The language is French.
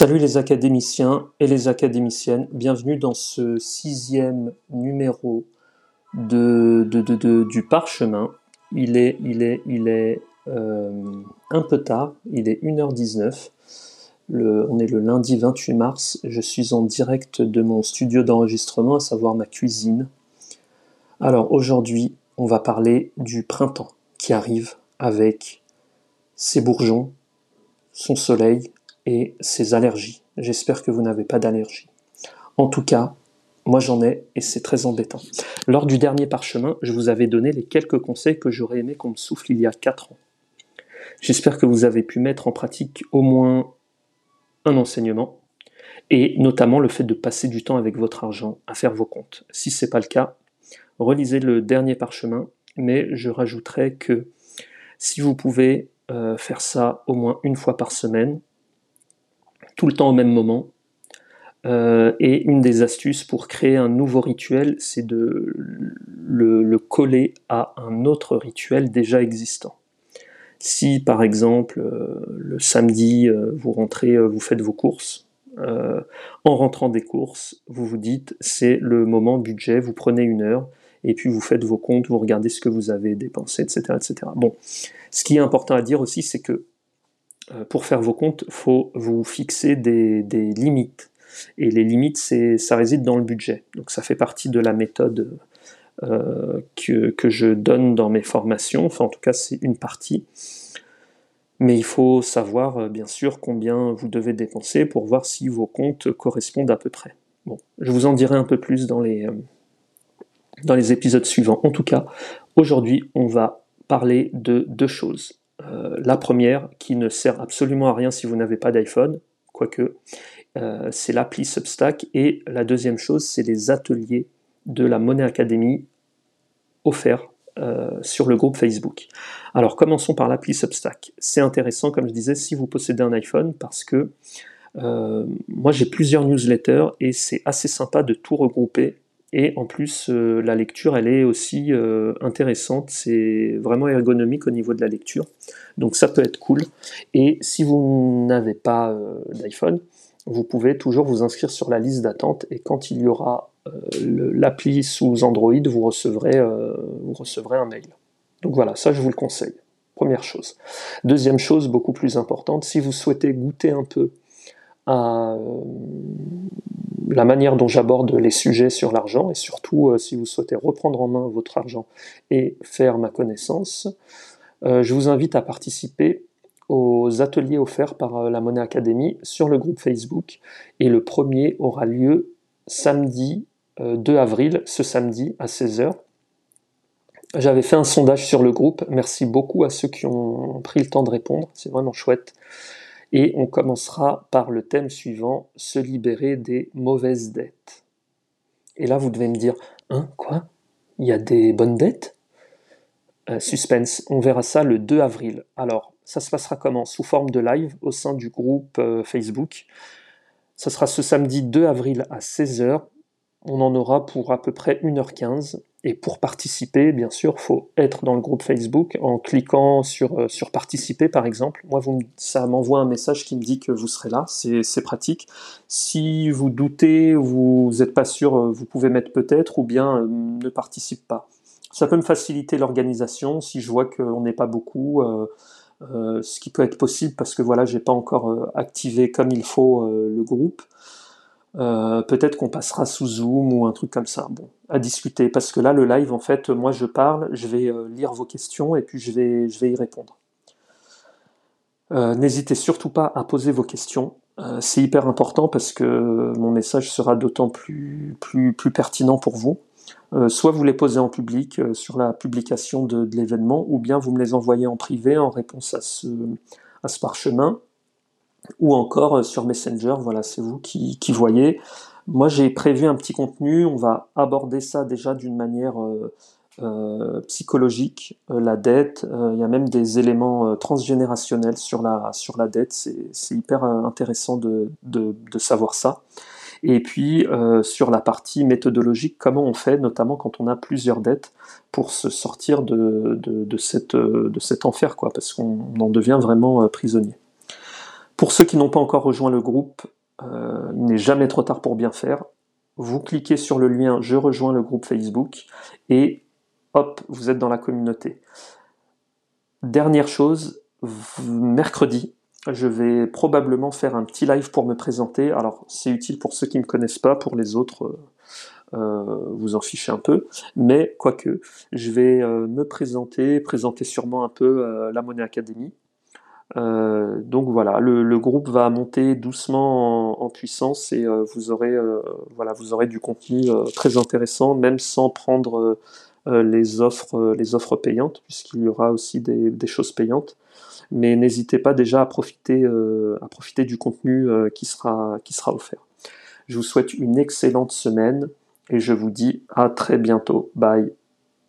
Salut les académiciens et les académiciennes, bienvenue dans ce sixième numéro de, du parchemin. Il est, il est, il est euh, un peu tard, il est 1h19. Le- on est le lundi 28 mars, je suis en direct de mon studio d'enregistrement, à savoir ma cuisine. Alors aujourd'hui, on va parler du printemps qui arrive avec ses bourgeons, son soleil et ses allergies. J'espère que vous n'avez pas d'allergie. En tout cas, moi j'en ai et c'est très embêtant. Lors du dernier parchemin, je vous avais donné les quelques conseils que j'aurais aimé qu'on me souffle il y a 4 ans. J'espère que vous avez pu mettre en pratique au moins un enseignement et notamment le fait de passer du temps avec votre argent à faire vos comptes. Si ce n'est pas le cas, relisez le dernier parchemin, mais je rajouterai que si vous pouvez euh, faire ça au moins une fois par semaine, tout le temps au même moment, euh, et une des astuces pour créer un nouveau rituel, c'est de le, le coller à un autre rituel déjà existant. Si par exemple euh, le samedi euh, vous rentrez, vous faites vos courses, en rentrant des courses, vous vous dites c'est le moment budget, vous prenez une heure et puis vous faites vos comptes, vous regardez ce que vous avez dépensé, etc., etc. Bon, ce qui est important à dire aussi, c'est que pour faire vos comptes, faut vous fixer des, limites. Et les limites, ça réside dans le budget. Donc ça fait partie de la méthode euh, que, je donne dans mes formations. Enfin, en tout cas, c'est une partie. Mais il faut savoir, euh, bien sûr, combien vous devez dépenser pour voir si vos comptes correspondent à peu près. Bon, je vous en dirai un peu plus euh, dans les épisodes suivants. En tout cas, aujourd'hui, on va parler de deux choses. Euh, la première, qui ne sert absolument à rien si vous n'avez pas d'iPhone, quoique, euh, c'est l'appli Substack. Et la deuxième chose, c'est les ateliers de la Monnaie Academy offerts euh, sur le groupe Facebook. Alors commençons par l'appli Substack. C'est intéressant, comme je disais, si vous possédez un iPhone, parce que moi j'ai plusieurs newsletters et c'est assez sympa de tout regrouper. Et en plus, euh, la lecture, elle est aussi euh, intéressante. C'est vraiment ergonomique au niveau de la lecture. Donc ça peut être cool. Et si vous n'avez pas euh, d'iPhone, vous pouvez toujours vous inscrire sur la liste d'attente. Et quand il y aura l'appli sous Android, vous recevrez, vous recevrez un mail. Donc voilà, ça je vous le conseille. Première chose. Deuxième chose, beaucoup plus importante, si vous souhaitez goûter un peu à la manière dont j'aborde les sujets sur l'argent, et surtout euh, si vous souhaitez reprendre en main votre argent et faire ma connaissance, euh, je vous invite à participer aux ateliers offerts par euh, la Monnaie Academy sur le groupe Facebook. Et le premier aura lieu samedi euh, 2 avril, ce samedi à 16h. J'avais fait un sondage sur le groupe. Merci beaucoup à ceux qui ont pris le temps de répondre. C'est vraiment chouette. Et on commencera par le thème suivant, se libérer des mauvaises dettes. Et là, vous devez me dire, hein, quoi? Il y a des bonnes dettes? Euh, Suspense, on verra ça le 2 avril. Alors, ça se passera comment? Sous forme de live au sein du groupe euh, Facebook. Ça sera ce samedi 2 avril à 16h. On en aura pour à peu près 1h15. Et pour participer, bien sûr, faut être dans le groupe Facebook en cliquant sur, euh, participer, par exemple. Moi, ça m'envoie un message qui me dit que vous serez là. C'est pratique. Si vous doutez, vous n'êtes pas sûr, euh, vous pouvez mettre peut-être ou bien euh, ne participe pas. Ça peut me faciliter l'organisation si je vois qu'on n'est pas beaucoup, ce qui peut être possible parce que voilà, j'ai pas encore activé comme il faut le groupe. Euh, peut-être qu'on passera sous Zoom ou un truc comme ça. Bon, à discuter. Parce que là, le live, en fait, moi, je parle, je vais euh, lire vos questions et puis je vais, je vais y répondre. Euh, N'hésitez surtout pas à poser vos questions. C'est hyper important parce que mon message sera d'autant plus, plus, plus pertinent pour vous. Soit vous les posez en public sur la publication de, de l'événement, ou bien vous me les envoyez en privé en réponse à ce, à ce parchemin, ou encore euh, sur Messenger. Voilà, c'est vous qui, voyez. Moi, j'ai prévu un petit contenu. On va aborder ça déjà d'une manière euh, euh, psychologique, la dette. Il y a même des éléments transgénérationnels sur la, dette. C'est hyper intéressant de, savoir ça. Et puis sur la partie méthodologique, comment on fait, notamment quand on a plusieurs dettes, pour se sortir de, cet enfer, quoi, parce qu'on en devient vraiment prisonnier. Pour ceux qui n'ont pas encore rejoint le groupe, euh, il n'est jamais trop tard pour bien faire. Vous cliquez sur le lien Je rejoins le groupe Facebook et hop, vous êtes dans la communauté. Dernière chose, mercredi, je vais probablement faire un petit live pour me présenter. Alors, c'est utile pour ceux qui ne me connaissent pas, pour les autres, euh, euh, vous en fichez un peu. Mais quoique, je vais me présenter, présenter sûrement un peu la Monnaie Académie. Donc voilà, le, groupe va monter doucement en, puissance et vous, aurez, voilà, vous aurez du contenu très intéressant, même sans prendre les, offres, payantes, puisqu'il y aura aussi des choses payantes mais n'hésitez pas déjà à profiter, euh, du contenu euh, qui sera offert. Je vous souhaite une excellente semaine et je vous dis à très bientôt. Bye.